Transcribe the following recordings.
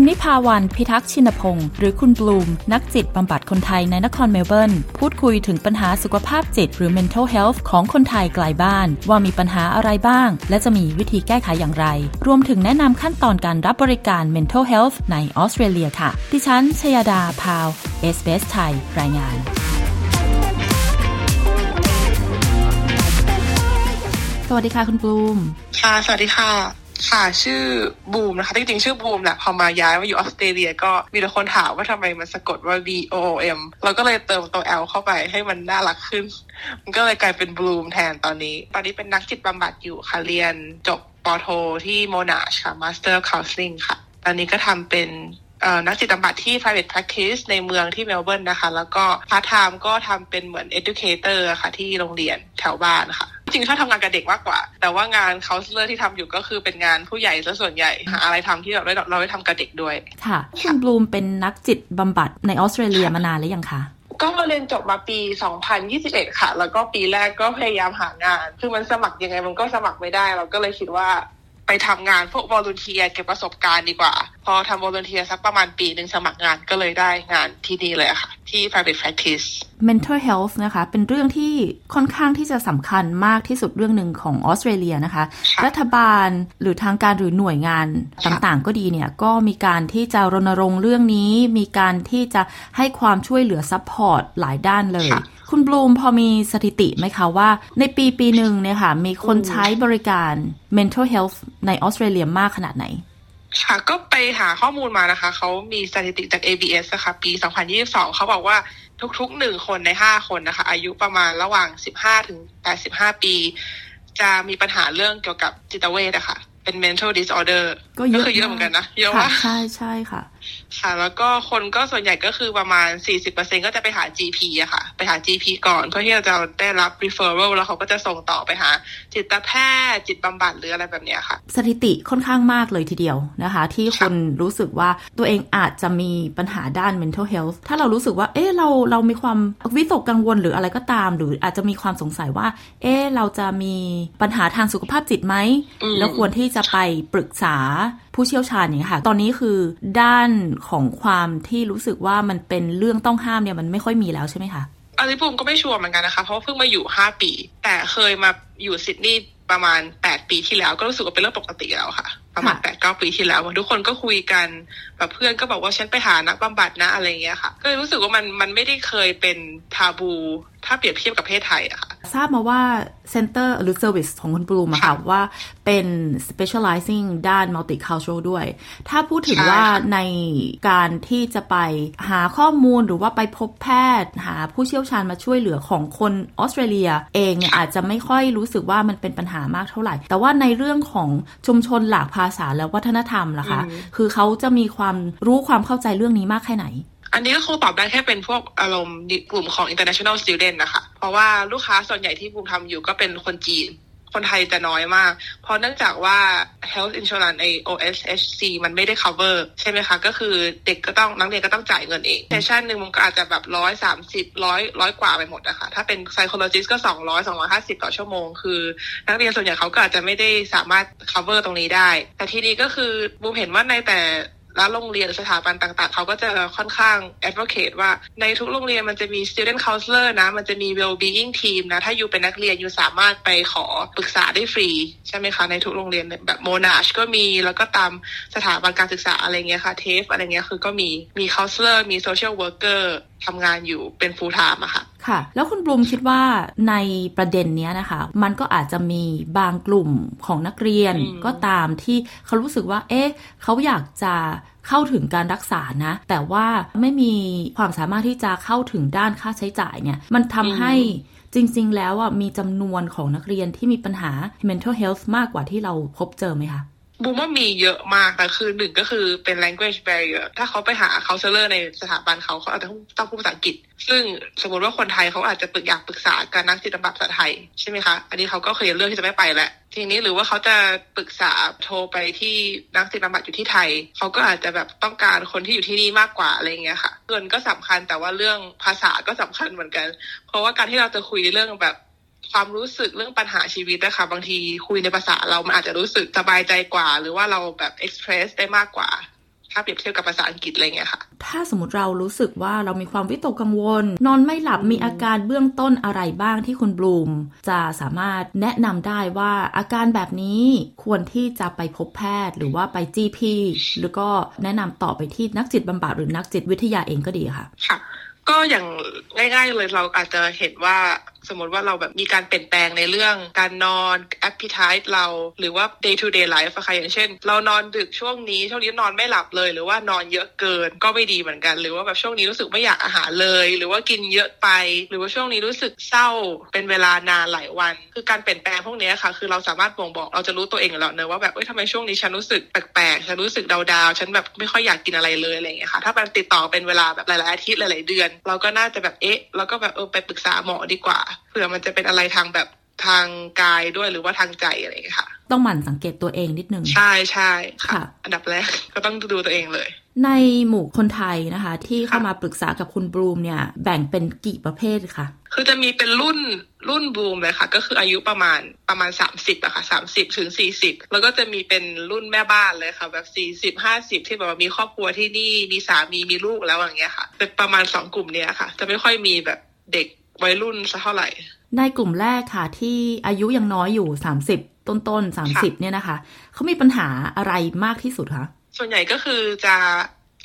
คุณนิพาวันพิทักษ์ชินพงศ์หรือคุณบลูม นักจิตบำบัดคนไทยในนครเมลเบิร์น พูดคุยถึงปัญหาสุขภาพจิตหรือ mental health ของคนไทยไกลบ้าน ว่ามีปัญหาอะไรบ้าง และจะมีวิธีแก้ไขอย่างไร รวมถึงแนะนำขั้นตอนการรับบริการ mental health ในออสเตรเลียค่ะ ดิฉันชยดาพาวเอสเบสไทยรายงานสวัสดีค่ะคุณบลูม ค่ะ สวัสดีค่ะ ค่ะชื่อบูมนะคะจริงๆชื่อบูมแหละพอมาย้ายมาอยู่ออสเตรเลียก็มีแต่คนถามว่าทำไมมันสะกดว่า B O O M เราก็เลยเติมตัว L เข้าไปให้มันน่ารักขึ้น มันก็เลยกลายเป็นบลูมแทนตอนนี้ ตอนนี้เป็นนักจิตบำบัดอยู่ค่ะเรียนจบป.โทที่โมนาชค่ะ Master Counseling ค่ะ ตอนนี้ก็ทำเป็นนักจิตบำบัดที่ private practice ในเมืองที่เมลเบิร์นนะคะ แล้วก็พาร์ทไทม์ก็ทำเป็นเหมือน educator ค่ะที่โรงเรียนแถวบ้านค่ะ จริงๆชอบทำงานกับเด็กมากกว่า แต่ว่างาน counselor ที่ทำอยู่ก็คือเป็นงานผู้ใหญ่ซะส่วนใหญ่หาอะไรทำที่เราได้เราได้ทำกับเด็กด้วย ค่ะคุณบลูมเป็นนักจิตบำบัดในออสเตรเลียมานานหรือยังคะก็เรียนจบมาปี 2021 ค่ะ แล้วก็ปีแรกก็พยายามหางาน คือมันสมัครยังไงมันก็สมัครไม่ได้ เราก็เลยคิดว่าไปทำงานพวกวอล u n เทียเก็บประสบการณ์ดีกว่า พอทำวอล u n เทียสักประมาณปีหนึ่งสมัครงานก็เลยได้งานที่นี่เลยค่ะที่ private practice mental health นะคะ เป็นเรื่องที่ค่อนข้างที่จะสำคัญมากที่สุดเรื่องหนึ่งของออสเตรเลียนะคะ รัฐบาลหรือทางการหรือหน่วยงานต่างๆ ก็ดีเนี่ย ก็มีการที่จะรณรงค์เรื่องนี้ มีการที่จะให้ความช่วยเหลือ support หลายด้านเลย คุณบลูมพอมีสถิติไหมคะว่า ในปีปีหนึ่งเนี่ยค่ะ มีคนใช้บริการ mental health ในออสเตรเลียมากขนาดไหน ค่ะก็ไปหาข้อมูลมานะคะ เขามีสถิติจาก ABS นะคะปี 2022 เขาบอกว่าทุกๆหนึ่งคนในห้าคนนะคะ อายุประมาณระหว่าง 15 ถึง 85 ปี จะมีปัญหาเรื่องเกี่ยวกับจิตเวชอะค่ะเป็น mental disorder ก็เยอะคือเยอะเหมือนกันนะ เยอะมากใช่ใช่ค่ะ ค่ะ แล้วก็คนก็ส่วนใหญ่ก็คือประมาณ 40%ก็จะไปหา GP อะค่ะ ไปหา GP ก่อน เพื่อที่เราจะได้รับ referral แล้วเขาก็จะส่งต่อไปหา จิตแพทย์จิตบำบัดหรืออะไรแบบนี้ค่ะ สถิติค่อนข้างมากเลยทีเดียวนะคะ ที่คนรู้สึกว่าตัวเองอาจจะมีปัญหาด้าน mental health ถ้าเรารู้สึกว่า เอ๊ะเราเรามีความวิตกกังวลหรืออะไรก็ตาม หรืออาจจะมีความสงสัยว่า เอ๊ะเราจะมีปัญหาทางสุขภาพจิตไหมแล้วควรที่จะไปปรึกษาผู้เชี่ยวชาญอย่างนี้ค่ะ ตอนนี้คือด้านของความที่รู้สึกว่ามันเป็นเรื่องต้องห้ามเนี่ยมันไม่ค่อยมีแล้วใช่ไหมคะอันนี้ผมก็ไม่ชัวร์เหมือนกันนะคะ เพราะเพิ่งมาอยู่ห้าปี แต่เคยมาอยู่ซิดนีย์ประมาณแปดปีที่แล้วก็รู้สึกว่าเป็นเรื่องปกติแล้วค่ะ ประมาณแปดเก้าปีที่แล้วทุกคนก็คุยกันแบบเพื่อนก็บอกว่าฉันไปหานักบำบัดนะอะไรเงี้ยค่ะ ก็รู้สึกว่ามันมันไม่ได้เคยเป็นtaboo ถ้าเปรียบเทียบกับประเทศไทยอะค่ะ ทราบมาว่า center หรือ service ของคุณบูมอะค่ะว่าเป็น specializing ด้าน multicultural ด้วย ถ้าพูดถึงว่าในการที่จะไปหาข้อมูลหรือว่าไปพบแพทย์ หาผู้เชี่ยวชาญมาช่วยเหลือของคนออสเตรเลีย เองเนี่ยอาจจะไม่ค่อยรู้สึกว่ามันเป็นปัญหามากเท่าไหร่ แต่ว่าในเรื่องของชุมชนหลากภาษาและวัฒนธรรมล่ะคะ คือเขาจะมีความรู้ความเข้าใจเรื่องนี้มากแค่ไหน อันนี้ก็คงตอบได้แค่เป็นพวกอารมณ์กลุ่มของ international student นะคะ เพราะว่าลูกค้าส่วนใหญ่ที่บูมทำอยู่ก็เป็นคนจีน คนไทยจะน้อยมาก เพราะเนื่องจากว่า health insurance ไอ OSHC มันไม่ได้ cover ใช่ไหมคะ ก็คือเด็กก็ต้องนักเรียนก็ต้องจ่ายเงินเองเซสชันหนึ่งมันก็อาจจะแบบร้อยสามสิบร้อยร้อยกว่าไปหมดนะคะ ถ้าเป็น psychologist ก็สองร้อยสองร้อยห้าสิบต่อชั่วโมง คือ นักเรียนส่วนใหญ่เขาก็อาจจะไม่ได้สามารถ cover ตรงนี้ได้ แต่ทีนี้ก็คือบูมเห็นว่าในแต่ แล้วโรงเรียนสถาบันต่างๆ เขาก็จะค่อนข้าง advocate ว่าในทุกโรงเรียนมันจะมี student counselor นะ มันจะมี well being team นะ ถ้าอยู่เป็นนักเรียนอยู่สามารถไปขอปรึกษาได้ฟรี ใช่ไหมคะ ในทุกโรงเรียนแบบโมนาชก็มีแล้วก็ตามสถาบันการศึกษาอะไรเงี้ยค่ะเทฟอะไรเงี้ยคือก็มีมี counselor มี social worker ทำงานอยู่เป็น full time อะค่ะ ค่ะ แล้วคุณบลูมคิดว่าในประเด็นนี้นะคะ มันก็อาจจะมีบางกลุ่มของนักเรียนก็ตามที่เขารู้สึกว่า เอ๊ะ เขาอยากจะเข้าถึงการรักษานะ แต่ว่าไม่มีความสามารถที่จะเข้าถึงด้านค่าใช้จ่ายเนี่ย มันทำให้จริง ๆ แล้วอะมีจำนวนของนักเรียนที่มีปัญหา mental health มากกว่าที่เราพบเจอไหมคะ บูมว่ามีเยอะมากแต่คือหนึ่งก็คือเป็น language barrier ถ้าเขาไปหา counselor ในสถาบันเขาเขาอาจจะต้องพูดภาษาอังกฤษ ซึ่งสมมติว่าคนไทยเขาอาจจะปรึกอยากปรึกษาการนักจิตบำบัดภาษาไทยใช่ไหมคะ อันนี้เขาก็เคยเลือกที่จะไม่ไปแหละทีนี้หรือว่าเขาจะปรึกษาโทรไปที่นักจิตบำบัดอยู่ที่ไทย เขาก็อาจจะแบบต้องการคนที่อยู่ที่นี่มากกว่าอะไรเงี้ยค่ะเงินก็สำคัญแต่ว่าเรื่องภาษาก็สำคัญเหมือนกัน เพราะว่าการที่เราจะคุยเรื่องแบบ ความรู้สึกเรื่องปัญหาชีวิตนะคะบางทีคุยในภาษาเรามันอาจจะรู้สึกสบายใจกว่า หรือว่าเราแบบเอ็กซ์เพรสได้มากกว่า ถ้าเปรียบเทียบกับภาษาอังกฤษอะไรเงี้ยค่ะ ถ้าสมมติเรารู้สึกว่าเรามีความวิตกกังวล นอนไม่หลับมีอาการเบื้องต้นอะไรบ้างที่คุณบลูม จะสามารถแนะนำได้ว่าอาการแบบนี้ควรที่จะไปพบแพทย์ หรือว่าไป GP หรือก็แนะนำต่อไปที่นักจิตบำบัดหรือนักจิตวิทยาเองก็ดีค่ะ ค่ะ ก็อย่างง่าย ๆเลยเราอาจจะเห็นว่าสมมติว่าเราแบบมีการเปลี่ยนแปลงในเรื่องการนอน appetite เรา หรือว่า day to day life อะค่ะอย่างเช่น เรานอนดึกช่วงนี้ช่วงนี้นอนไม่หลับเลย หรือว่านอนเยอะเกินก็ไม่ดีเหมือนกัน หรือว่าแบบช่วงนี้รู้สึกไม่อยากอาหารเลย หรือว่ากินเยอะไป หรือว่าช่วงนี้รู้สึกเศร้าเป็นเวลานานหลายวัน คือการเปลี่ยนแปลงพวกนี้ค่ะ คือเราสามารถบ่งบอกเราจะรู้ตัวเองแล้วเนอะว่าแบบเอ้ยทำไมช่วงนี้ฉันรู้สึกแปลกๆฉันรู้สึกดาวๆฉันแบบไม่ค่อยอยากกินอะไรเลยอะไรอย่างเงี้ยค่ะถ้ามันติดต่อเป็นเวลาแบบหลายๆอาทิตย์หลายๆเดือน เราก็น่าจะแบบเอ๊ะแล้วก็แบบเออไปปรึกษาหมอดีกว่าเผื่อมันจะเป็นอะไรทางแบบทางกายด้วยหรือว่าทางใจอะไรอย่างเงี้ยค่ะ ต้องหมั่นสังเกตตัวเองนิดนึง ใช่ใช่ค่ะค่ะ อันดับแรกก็ต้องดูตัวเองเลย ในหมู่คนไทยนะคะ ที่เข้ามาปรึกษากับคุณบลูมเนี่ย แบ่งเป็นกี่ประเภทคะคือจะมีเป็นรุ่นรุ่นบูมเลยค่ะ ก็คืออายุประมาณประมาณสามสิบอะค่ะสามสิบถึงสี่สิบแล้วก็จะมีเป็นรุ่นแม่บ้านเลยค่ะ แบบสี่สิบห้าสิบที่แบบว่ามีครอบครัวที่นี่มีสามีมีลูกแล้วอย่างเงี้ยค่ะเป็นประมาณสองกลุ่มเนี้ยค่ะ จะไม่ค่อยมีแบบเด็ก วัยรุ่นสักเท่าไหร่ ในกลุ่มแรกค่ะ ที่อายุยังน้อยอยู่30ต้นต้นๆ30เนี่ยนะคะ เขามีปัญหาอะไรมากที่สุดคะ ส่วนใหญ่ก็คือจะ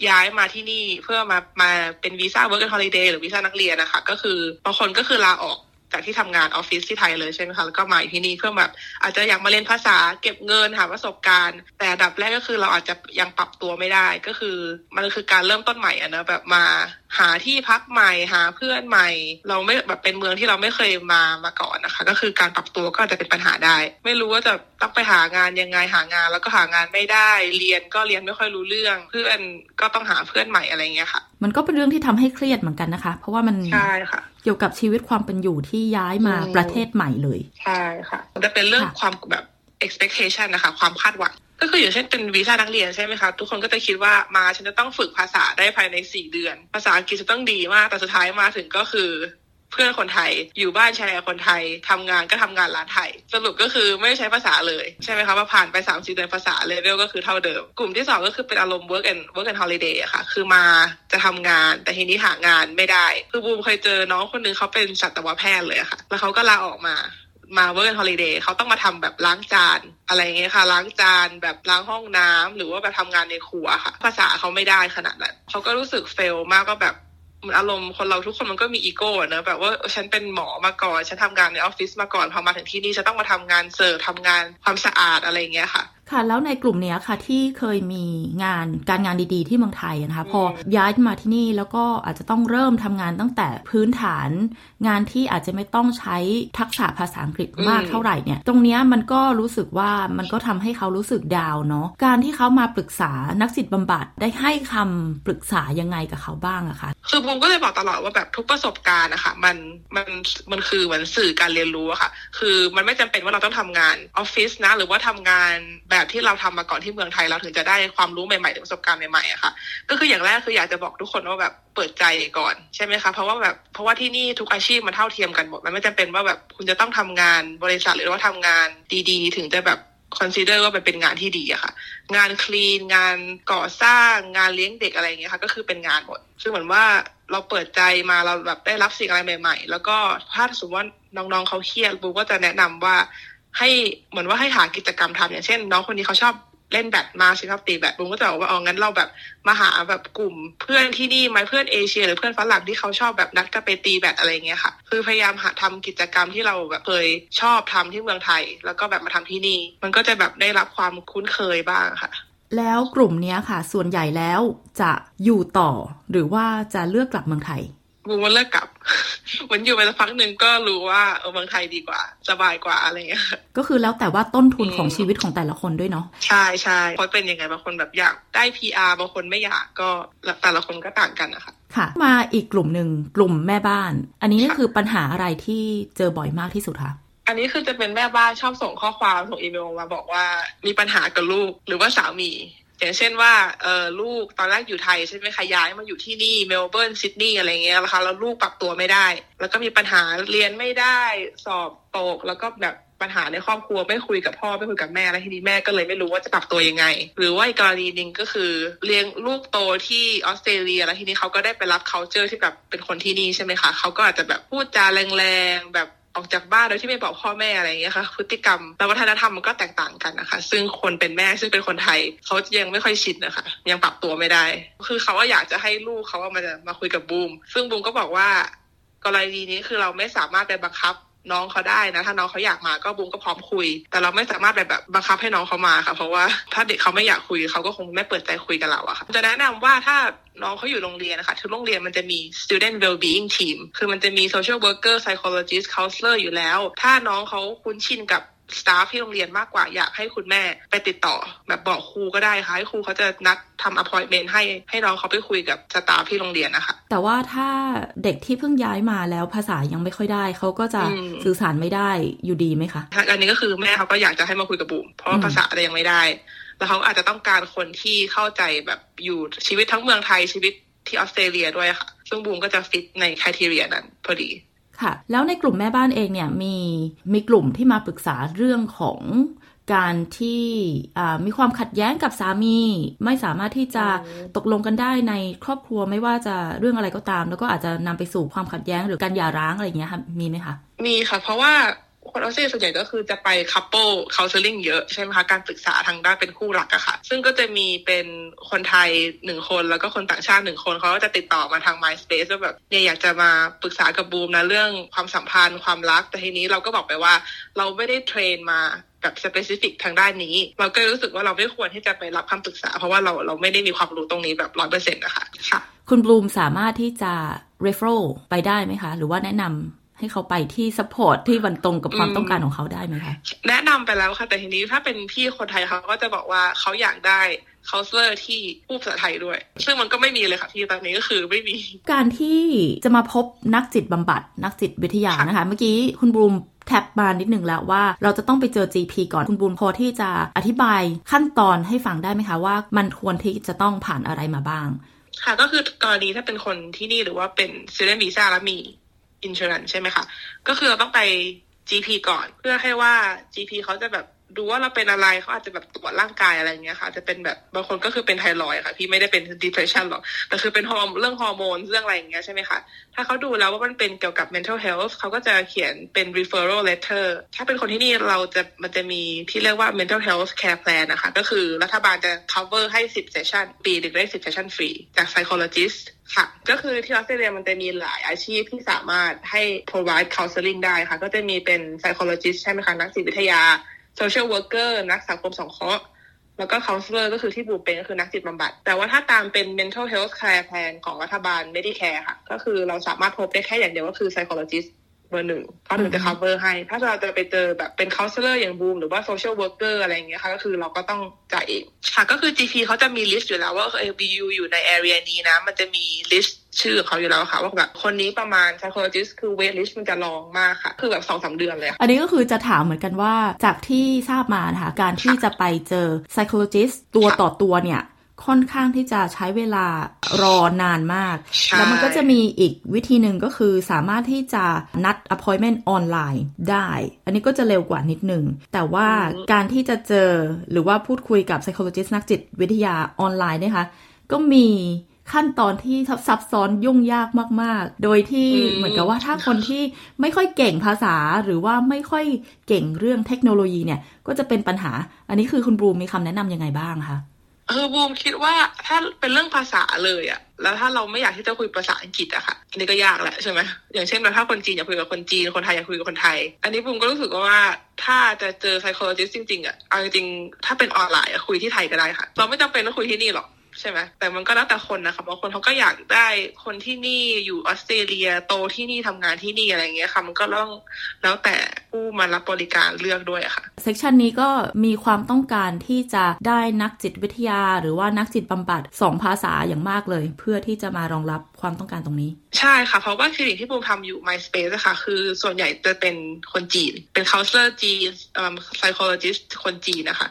ย้ายมาที่นี่เพื่อมามาเป็นวีซ่า work and holiday หรือวีซ่านักเรียนนะคะ ก็คือบางคนก็คือลาออกจากที่ทำงานออฟฟิศที่ไทยเลยใช่ไหมคะแล้วก็มาอยู่ที่นี่เพื่อแบบอาจจะอยากมาเรียนภาษาเก็บเงินหาประสบการณ์ แต่อันดับแรกก็คือเราอาจจะยังปรับตัวไม่ได้ก็คือ มันคือการเริ่มต้นใหม่อะนะแบบมา หาที่พักใหม่หาเพื่อนใหม่ เราไม่แบบเป็นเมืองที่เราไม่เคยมามาก่อนนะคะ ก็คือการปรับตัวก็อาจจะเป็นปัญหาได้ ไม่รู้ว่าจะต้องไปหางานยังไงหางานแล้วก็หางานไม่ได้ เรียนก็เรียนไม่ค่อยรู้เรื่อง เพื่อนก็ต้องหาเพื่อนใหม่อะไรเงี้ยค่ะ มันก็เป็นเรื่องที่ทำให้เครียดเหมือนกันนะคะ เพราะว่ามันใช่ค่ะเกี่ยวกับชีวิตความเป็นอยู่ที่ย้ายมาอืมประเทศใหม่เลยใช่ค่ะมันจะเป็นเรื่องค่ะความแบบ expectation นะคะ ความคาดหวัง ก็คืออย่างเช่นเป็นวีซ่านักเรียนใช่ไหมคะทุกคนก็จะคิดว่ามาฉันจะต้องฝึกภาษาได้ภายในสี่เดือน ภาษาอังกฤษจะต้องดีมากแต่สุดท้ายมาถึงก็คือเพื่อนคนไทยอยู่บ้านแชร์คนไทยทำงานก็ทำงานร้านไทย สรุปก็คือไม่ได้ใช้ภาษาเลยใช่ไหมคะว่าผ่านไปสามสี่เดือนภาษาเลเวลก็คือเท่าเดิม กลุ่มที่สองก็คือเป็นอารมณ์ work and work and holiday อะค่ะ คือมาจะทำงานแต่ทีนี้หางานไม่ได้ คือบูมเคยเจอน้องคนนึงเขาเป็นสัตวแพทย์เลยอะค่ะ แล้วเขาก็ลาออกมา มา work holiday เขาต้องมาทำแบบล้างจานอะไรเงี้ยค่ะ ล้างจานแบบล้างห้องน้ำหรือว่าแบบทำงานในครัวค่ะ ภาษาเขาไม่ได้ขนาดนั้นเขาก็รู้สึก fail มากก็แบบเหมือนอารมณ์คนเราทุกคนมันก็มีอีโก้เนอะแบบว่าฉันเป็นหมอมาก่อน ฉันทำงานในออฟฟิศมาก่อนพอมาถึงที่นี่ฉันต้องมาทำงานเสิร์ฟทำงานความสะอาดอะไรเงี้ยค่ะ ค่ะ แล้วในกลุ่มเนี้ยค่ะที่เคยมีงานการงานดีๆ ที่เมืองไทยนะคะพอย้ายมาที่นี่แล้วก็อาจจะต้องเริ่มทำงานตั้งแต่พื้นฐาน งานที่อาจจะไม่ต้องใช้ทักษะภาษาอังกฤษมากอืมเท่าไหร่เนี่ย ตรงเนี้ยมันก็รู้สึกว่ามันก็ทำให้เขารู้สึกดาวน์เนาะการที่เขามาปรึกษานักจิตบำบัดได้ให้คำปรึกษายังไงกับเขาบ้างอะคะคือบูมก็เลยบอกตลอดว่าแบบทุกประสบการณ์นะคะมันมันมันคือเหมือนสื่อการเรียนรู้อะค่ะ คือมันไม่จำเป็นว่าเราต้องทำงานออฟฟิศนะ หรือว่าทำงานแแบบที่เราทำมาก่อนที่เมืองไทยเราถึงจะได้ความรู้ใหม่ๆประสบการณ์ใหม่ๆอะค่ะ ก็คืออย่างแรกคืออยากจะบอกทุกคนว่าแบบเปิดใจก่อนใช่ไหมคะเพราะว่าแบบเพราะว่าที่นี่ทุกอาชีพมันเท่าเทียมกันหมดมันไม่จำเป็นว่าแบบคุณจะต้องทำงานบริษัทหรือว่าทำงานดีๆ ถึงจะแบบ consider ว่ามันเป็นงานที่ดีอะค่ะ งานคลีน งานก่อสร้างงานเลี้ยงเด็กอะไรอย่างเงี้ยค่ะ ก็คือเป็นงานหมด ซึ่งเหมือนว่าเราเปิดใจมาเราแบบได้รับสิ่งอะไรใหม่ ๆ แล้วก็ถ้าสมมติว่าน้องๆเขาเครียดบูก็จะแนะนำว่า ให้เหมือนว่าให้หากิจกรรมทำอย่างเช่น น้องคนนี้เขาชอบเล่นแบดมาใช่ไหมครับตีแบดบูมก็จะบอกว่าเองั้นเราแบบมาหาแบบกลุ่มเพื่อนที่นี่ไหมเพื่อนเอเชีย หรือเพื่อนฝรั่งที่เขาชอบแบบนัดกันไปตีแบดอะไรเงี้ยค่ะ คือพยายามหาทำกิจกรรมที่เราแบบเคยชอบทำที่เมืองไทย แล้วก็แบบมาทำที่นี่ มันก็จะแบบได้รับความคุ้นเคยบ้างค่ะ แล้วกลุ่มนี้ค่ะ ส่วนใหญ่แล้วจะอยู่ต่อ หรือว่าจะเลือกกลับเมืองไทย บูมว่าเลิกกลับเหมือนอยู่ไปสักพักหนึ่งก็รู้ว่าเออเมืองไทยดีกว่า สบายกว่าอะไรเงี้ยก็คือแล้วแต่ว่าต้นทุนของชีวิตของแต่ละคนด้วยเนาะใช่ใช่เพราะเป็นยังไงบางคนแบบอยากได้ PR บางคนไม่อยากก็แต่ละคนก็ต่างกันนะคะค่ะ มาอีกกลุ่มหนึ่งกลุ่มแม่บ้าน อันนี้นี่คือปัญหาอะไรที่เจอบ่อยมากที่สุดคะอันนี้คือจะเป็นแม่บ้านชอบส่งข้อความส่งอีเมลมาบอกว่ามีปัญหากับลูกหรือว่าสามี อย่างเช่นว่าเออลูกตอนแรกอยู่ไทยใช่ไหมคะย้ายมาอยู่ที่นี่เมลเบิร์นซิดนีย์อะไรเงี้ยนะคะแล้วลูกปรับตัวไม่ได้ แล้วก็มีปัญหาเรียนไม่ได้สอบตกแล้วก็แบบปัญหาในครอบครัวไม่คุยกับพ่อไม่คุยกับแม่แล้วทีนี้แม่ก็เลยไม่รู้ว่าจะปรับตัวยังไง หรือว่าอีกกรณีหนึ่งก็คือเลี้ยงลูกโตที่ออสเตรเลียแล้วทีนี้เขาก็ได้ไปรับ culture ที่แบบเป็นคนที่นี่ใช่ไหมคะเขาก็อาจจะแบบพูดจาแรงๆแบบ ออกจากบ้านโดยที่ไม่บอกพ่อแม่อะไรอย่างเงี้ยค่ะพฤติกรรมและวัฒนธรรมมันก็แตกต่างกันนะคะ ซึ่งคนเป็นแม่ซึ่งเป็นคนไทยเขายังไม่ค่อยชินนะคะ ยังปรับตัวไม่ได้ คือเขาว่าอยากจะให้ลูกเขาว่ามาจะมาคุยกับบูมซึ่งบูมก็บอกว่ากรณีนี้คือเราไม่สามารถไปบังคับ น้องเขาได้นะ ถ้าน้องเขาอยากมาก็บูมก็พร้อมคุย แต่เราไม่สามารถแบบบังคับให้น้องเขามาค่ะ เพราะว่าถ้าเด็กเขาไม่อยากคุยเขาก็คงไม่เปิดใจคุยกับเราอะค่ะจะแนะนำว่าถ้าน้องเขาอยู่โรงเรียนนะคะทุกโรงเรียนมันจะมี student well-being team คือมันจะมี social worker psychologist counselor อยู่แล้ว ถ้าน้องเขาคุ้นชินกับสตาฟที่โรงเรียนมากกว่าอยากให้คุณแม่ไปติดต่อ แบบบอกครูก็ได้ค่ะให้ครูเขาจะนัด ทำ appointment ให้ให้น้องเขาไปคุยกับสตาฟที่โรงเรียนนะคะ แต่ว่าถ้าเด็กที่เพิ่งย้ายมาแล้วภาษายังไม่ค่อยได้ เขาก็จะอืมสื่อสารไม่ได้อยู่ดีไหมคะอันนี้ก็คือแม่เขาก็อยากจะให้มาคุยกับบุ๋มเพราะว่าอืมภาษาอะไรยังไม่ได้ แล้วเขาอาจจะต้องการคนที่เข้าใจแบบอยู่ชีวิตทั้งเมืองไทยชีวิตที่ออสเตรเลียด้วยค่ะ ซึ่งบูมก็จะฟิตในคุณทีเรียนั้นพอดีค่ะ แล้วในกลุ่มแม่บ้านเองเนี่ยมีมีกลุ่มที่มาปรึกษาเรื่องของ การที่อ่ามีความขัดแย้งกับสามี ไม่สามารถที่จะตกลงกันได้ในครอบครัวไม่ว่าจะเรื่องอะไรก็ตาม แล้วก็อาจจะนำไปสู่ความขัดแย้งหรือการหย่าร้างอะไรอย่างเงี้ยค่ะมีไหมคะมีค่ะ เพราะว่าคนออสเตรเลียส่วนใหญ่ก็คือจะไป couple counseling เยอะใช่ไหมคะการปรึกษาทางด้านเป็นคู่รักอะค่ะ ซึ่งก็จะมีเป็นคนไทยหนึ่งคนแล้วก็คนต่างชาติหนึ่งคนเขาก็จะติดต่อมาทาง MySpace ว่าแบบเนี่ยอยากจะมาปรึกษากับบูมนะเรื่องความสัมพันธ์ความรักแต่ทีนี้เราก็บอกไปว่า เราไม่ได้เทรนมา แบบสเปซิฟิกทางด้านนี้ เราก็รู้สึกว่าเราไม่ควรที่จะไปรับคำปรึกษา เพราะว่าเราเราไม่ได้มีความรู้ตรงนี้แบบร้อยเปอร์เซ็นต์นะคะค่ะ คุณบลูมสามารถที่จะ referral ไปได้ไหมคะ หรือว่าแนะนำให้เขาไปที่ support ที่มันตรงกับความอืมต้องการของเขาได้ไหมคะ แนะนำไปแล้วค่ะ แต่ทีนี้ถ้าเป็นพี่คนไทยเขาก็จะบอกว่าเขาอยากได้ c o u n s e l o r ที่พูดภาษาไทยด้วย ซึ่งมันก็ไม่มีเลยค่ะพี่ตอนนี้ก็คือไม่มี การที่จะมาพบนักจิตบำบัด นักจิตวิทยานะคะ เมื่อกี้คุณบลูมแท็บมานิดหนึ่งแล้วว่าเราจะต้องไปเจอ GP ก่อนคุณบลูมพอที่จะอธิบายขั้นตอนให้ฟังได้ไหมคะว่ามันควรที่จะต้องผ่านอะไรมาบ้าง ค่ะก็คือกรณีถ้าเป็นคนที่นี่หรือว่าเป็น student visa แล้วมี insurance ใช่ไหมคะ ก็คือเราต้องไป GP ก่อนเพื่อให้ว่า GP เขาจะแบบ ดูว่าเราเป็นอะไรเขาอาจจะแบบตรวจร่างกายอะไรเงี้ยค่ะจะเป็นแบบบางคนก็คือเป็นไทรอยค่ะ พี่ไม่ได้เป็น depression หรอกแต่คือเป็นฮอร์โมนเรื่องฮอร์โมนเรื่องอะไรอย่างเงี้ยใช่ไหมคะถ้าเขาดูแล้วว่ามันเป็นเกี่ยวกับ mental health เขาก็จะเขียนเป็น referral letter ถ้าเป็นคนที่นี่เราจะมันจะมีที่เรียกว่า mental health care plan นะคะ ก็คือรัฐบาลจะ cover ให้ 10 session ปีหนึ่งได้ 10 session ฟรี จาก psychologist ค่ะ ก็คือที่ออสเตรเลียมันจะมีหลายอาชีพที่สามารถให้ provide counseling ได้ค่ะ ก็จะมีเป็น psychologist ใช่ไหมคะ นักจิตวิทยา social worker นักสังคมสงเคราะห์แล้วก็ counselor ก็คือที่บูมเป็นก็คือนักจิตบำบัด แต่ว่าถ้าตามเป็น mental health care plan ของรัฐบาล Medicare ค่ะ ก็คือเราสามารถพบได้แค่อย่างเดียวก็คือ psychologist เบอร์หนึ่งเขาถึงจะ cover ให้ ถ้าเราจะไปเจอแบบเป็น counselor อย่างบูมหรือว่า social worker อะไรอย่างเงี้ยค่ะ ก็คือเราก็ต้องจ่ายเอง ค่ะ ก็คือ GP เขาจะมี list อยู่แล้วว่าเออ BU อยู่ใน area นี้นะ มันจะมี list ชื่อของเขาอยู่แล้วค่ะ ว่าแบบคนนี้ประมาณ psychologist คือ wait list มันจะลองมากค่ะ คือแบบสองสามเดือนเลยค่ะอันนี้ก็คือจะถามเหมือนกันว่าจากที่ทราบมานะคะการที่จะไปเจอ psychologist ตัวต่อตัวเนี่ยค่อนข้างที่จะใช้เวลารอนานมากใช่แล้วมันก็จะมีอีกวิธีหนึ่งก็คือสามารถที่จะนัด appointment ออนไลน์ได้ อันนี้ก็จะเร็วกว่านิดหนึ่งแต่ว่าการที่จะเจอหรือว่าพูดคุยกับ psychologist นักจิตวิทยาออนไลน์นะคะก็มี ขั้นตอนที่ซับซ้อนยุ่งยากมาก ๆ โดยที่อืมเหมือนกับว่าถ้าคนที่ไม่ค่อยเก่งภาษาหรือว่าไม่ค่อยเก่งเรื่องเทคโนโลยีเนี่ย ก็จะเป็นปัญหา อันนี้คือคุณบรูมมีคำแนะนำยังไงบ้างคะเออบูมคิดว่าถ้าเป็นเรื่องภาษาเลยอะแล้วถ้าเราไม่อยากที่จะคุยภาษาอังกฤษอะค่ะอันนี้ก็ยากแหละใช่ไหมอย่างเช่นแบบถ้าคนจีนอยากคุยกับคนจีนคนไทยอยากคุยกับคนไทย อันนี้บูมก็รู้สึกว่าถ้าจะเจอ psychologist จริงๆอะเอาจริงๆถ้าเป็นออนไลน์อะคุยที่ไทยก็ได้ค่ะ เราไม่จำเป็นต้องคุยที่นี่หรอก ใช่ไหมแต่มันก็แล้วแต่คนนะคะบางคนเขาก็อยากได้คนที่นี่อยู่ออสเตรเลียโตที่นี่ทำงานที่นี่อะไรเงี้ยค่ะ มันก็ต้องแล้วแต่ ผู้มารับบริการเลือกด้วยค่ะเซกชันนี้ก็มีความต้องการที่จะได้นักจิตวิทยา หรือว่านักจิตบำบัดสองภาษาอย่างมากเลย เพื่อที่จะมารองรับความต้องการตรงนี้ ใช่ค่ะ เพราะว่าคลินิกที่ปูทำอยู่ MySpace นะคะคือส่วนใหญ่จะเป็นคนจีน เป็น counselor จีน psychologist คนจีนนะคะ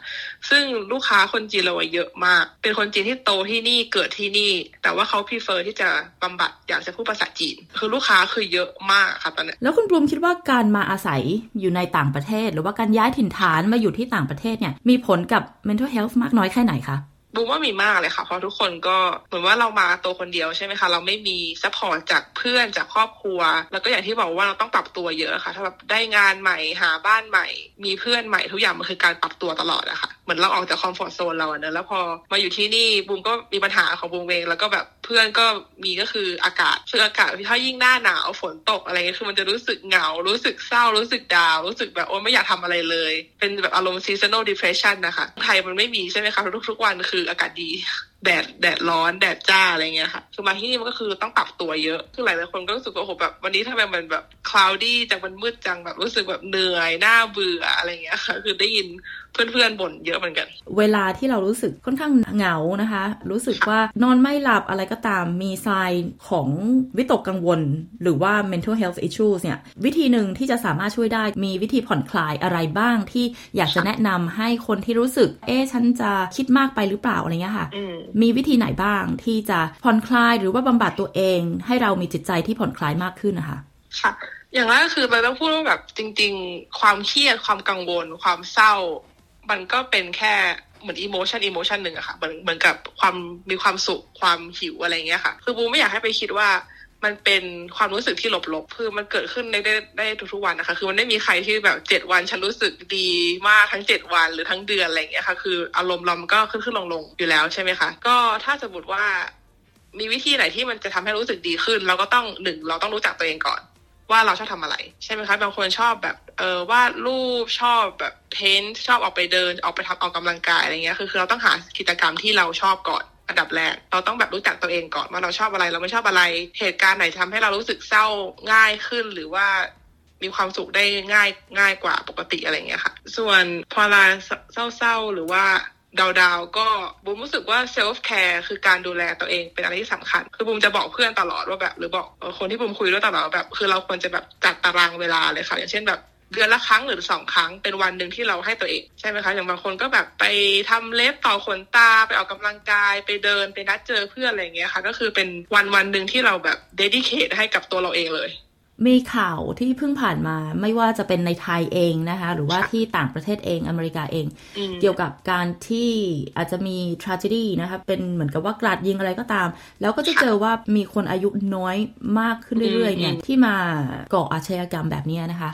ซึ่งลูกค้าคนจีนเราเยอะมาก เป็นคนจีนที่โตที่นี่เกิดที่นี่ แต่ว่าเขา prefer ที่จะบำบัดอยากจะพูดภาษาจีน คือลูกค้าคือเยอะมากค่ะตอนนี้แล้วคุณบูมคิดว่าการมาอาศัยอยู่ในต่างประเทศ หรือว่าการย้ายถิ่นฐานมาอยู่ที่ต่างประเทศเนี่ยมีผลกับ mental health มากน้อยแค่ไหนคะบูมว่ามีมากเลยค่ะ เพราะทุกคนก็เหมือนว่าเรามาตัวคนเดียวใช่ไหมคะ เราไม่มี support จากเพื่อนจากครอบครัว แล้วก็อย่างที่บอกว่าเราต้องปรับตัวเยอะค่ะ ถ้าแบบได้งานใหม่หาบ้านใหม่ มีเพื่อนใหม่ทุกอย่างมันคือการปรับตัวตลอดอะค่ะเหมือนเราออกจากคอมฟอร์ทโซนเราเนอะแล้วพอมาอยู่ที่นี่บูมก็มีปัญหาของบูมเองแล้วก็แบบเพื่อนก็มีก็คืออากาศคืออากาศถ้ายิ่งหน้าหนาวฝนตกอะไรเงี้ยคือมันจะรู้สึกเหงา รู้สึกเศร้า รู้สึกดาว รู้สึกแบบโอ้ไม่อยากทำอะไรเลย เป็นแบบอารมณ์ seasonal depression นะคะไทยมันไม่มีใช่ไหมคะทุกๆวันคืออากาศดี แดดแดดร้อนแดดจ้าอะไรเงี้ยค่ะ คือมาที่นี่มันก็คือต้องปรับตัวเยอะ คือหลายหลายคนก็รู้สึกว่าโอ้โหแบบวันนี้ทำไมมันแบบcloudy จังมันมืดจังแบบรู้สึกแบบเหนื่อยน่าเบื่ออะไรเงี้ยค่ะ คือได้ยินเพื่อนๆบ่นเยอะเหมือนกัน เวลาที่เรารู้สึกค่อนข้างเหงานะคะ รู้สึกว่านอนไม่หลับอะไรก็ตามมี sign ของวิตกกังวล หรือว่า mental health issues เนี่ย วิธีหนึ่งที่จะสามารถช่วยได้มีวิธีผ่อนคลายอะไรบ้างที่อยากจะแนะนำให้คนที่รู้สึก เอ๊ะฉันจะคิดมากไปหรือเปล่าอะไรเงี้ยค่ะมีวิธีไหนบ้างที่จะผ่อนคลายหรือว่าบำบัดตัวเอง ให้เรามีจิตใจที่ผ่อนคลายมากขึ้นนะคะ ค่ะ อย่างแรกคือเราต้องพูดว่าแบบจริง ๆ ความเครียดความกังวล ความเศร้า มันก็เป็นแค่เหมือนอิโมชันอิโมชันหนึ่งอะค่ะเหมือนเหมือนกับความมีความสุขความหิวอะไรเงี้ยค่ะ คือบูไม่อยากให้ไปคิดว่า มันเป็นความรู้สึกที่ลบๆคือมันเกิดขึ้นได้ได้ได้ทุกๆวันนะคะ คือมันไม่มีใครที่แบบเจ็ดวันฉันรู้สึกดีมากทั้งเจ็ดวันหรือทั้งเดือนอะไรอย่างเงี้ยค่ะ คืออารมณ์เรามันก็ขึ้นขึ้นลงลงอยู่แล้วใช่ไหมคะ ก็ถ้าสมมติว่า มีวิธีไหนที่มันจะทำให้รู้สึกดีขึ้น เราก็ต้องหนึ่งเราต้องรู้จักตัวเองก่อน ว่าเราชอบทำอะไร ใช่ไหมคะบางคนชอบแบบเออวาดรูปชอบแบบเพ้นชอบออกไปเดินออกไปทำออกกำลังกายอะไรเงี้ยคือคือเราต้องหากิจกรรมที่เราชอบก่อน อันดับแรกเราต้องแบบรู้จักตัวเองก่อนว่าเราชอบอะไรเราไม่ชอบอะไร เหตุการณ์ไหนทำให้เรารู้สึกเศร้าง่ายขึ้นหรือว่ามีความสุขได้ง่ายง่ายกว่าปกติอะไรเงี้ยค่ะ ส่วนพอเราเศร้าๆหรือว่า down ๆก็บูมรู้สึกว่า self-care คือการดูแลตัวเองเป็นอะไรที่สำคัญ คือบูมจะบอกเพื่อนตลอดว่าแบบ หรือบอกคนที่บูมคุยด้วยตลอดแบบ คือเราควรจะแบบจัดตารางเวลาเลยค่ะ อย่างเช่นแบบ เดือนละครั้งหรือสองครั้งเป็นวันหนึ่งที่เราให้ตัวเองใช่ไหมคะอย่างบางคนก็แบบไปทำเล็บต่อขนตาไปออกกำลังกายไปเดินไปนัดเจอเพื่อนอะไรเงี้ยค่ะ ก็คือเป็นวันวันหนึ่งที่เราแบบ dedicate ให้กับตัวเราเองเลยมีข่าวที่เพิ่งผ่านมาไม่ว่าจะเป็นในไทยเองนะคะ หรือว่าที่ต่างประเทศเองอเมริกาเอง เกี่ยวกับการที่อาจจะมี tragedy นะคะ เป็นเหมือนกับว่ากราดยิงอะไรก็ตาม แล้วก็จะเจอว่ามีคนอายุน้อยมากขึ้นเรื่อยๆเนี่ยที่มาก่ออาชญากรรมแบบนี้นะคะ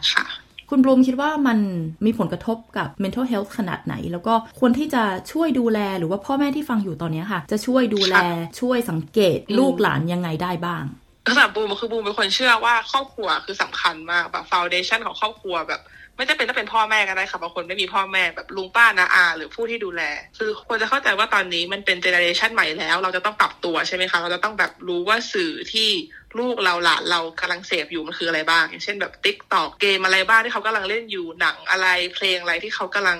คุณบลูมคิดว่ามันมีผลกระทบกับ mental health ขนาดไหน แล้วก็ควรที่จะช่วยดูแลหรือว่าพ่อแม่ที่ฟังอยู่ตอนนี้ค่ะ จะช่วยดูแลช่วยสังเกตลูกหลานยังไงได้บ้างสำหรับบูมคือบูมเป็นคนเชื่อว่าครอบครัวคือสำคัญมากแบบ foundation ของครอบครัวแบบ ไม่จำเป็นต้องเป็นพ่อแม่ก็ได้ค่ะบางคนไม่มีพ่อแม่แบบลุงป้านาอา หรือผู้ที่ดูแล คือควรจะเข้าใจว่าตอนนี้มันเป็น generation ใหม่แล้ว เราจะต้องปรับตัวใช่ไหมคะเราจะต้องแบบรู้ว่าสื่อที่ลูกเราหลานเรากำลังเสพอยู่มันคืออะไรบ้าง อย่างเช่นแบบ TikTok เกมอะไรบ้างที่เขากำลังเล่นอยู่หนังอะไรเพลงอะไรที่เขากำลัง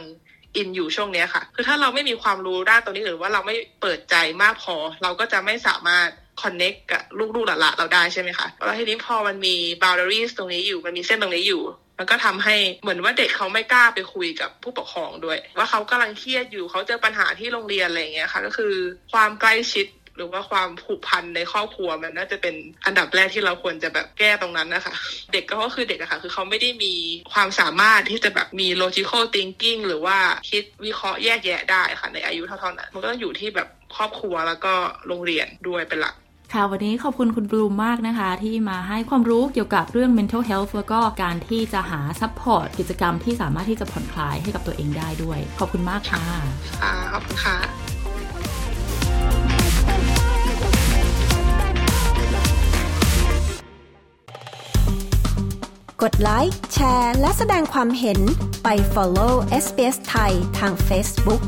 อินอยู่ช่วงนี้ค่ะ คือถ้าเราไม่มีความรู้ด้านตรงนี้หรือว่าเราไม่เปิดใจมากพอ เราก็จะไม่สามารถคอนเน็กกับลูกๆหลานๆเราได้ใช่ไหมคะแล้วทีนี้พอมันมี boundaries ตรงนี้อยู่มันมีเส้นตรงนี้อยู่ มันก็ทำให้เหมือนว่าเด็กเขาไม่กล้าไปคุยกับผู้ปกครองด้วย ว่าเขากำลังเครียดอยู่เขาเจอปัญหาที่โรงเรียนอะไรเงี้ยค่ะ ก็คือความใกล้ชิดหรือว่าความผูกพันในครอบครัวมันน่าจะเป็นอันดับแรกที่เราควรจะแบบแก้ตรงนั้นนะคะ เด็กก็คือเด็กอะค่ะ คือเขาไม่ได้มีความสามารถที่จะแบบมี logical thinking หรือว่าคิดวิเคราะห์แยกแยะได้ค่ะ ในอายุเท่าๆนั้นมันก็องอยู่ที่แบบครอบครัวแล้วก็โรงเรียนด้วยเป็นหลัก ค่ะวันนี้ขอบคุณคุณบลูมมากนะคะ ที่มาให้ความรู้เกี่ยวกับเรื่อง mental health แล้วก็การที่จะหา support กิจกรรมที่สามารถที่จะผ่อนคลายให้กับตัวเองได้ด้วย ขอบคุณมากค่ะค่ะขอบคุณค่ะกดไลค์ แชร์ และแสดงความเห็นไป follow SBS ไทยทาง Facebook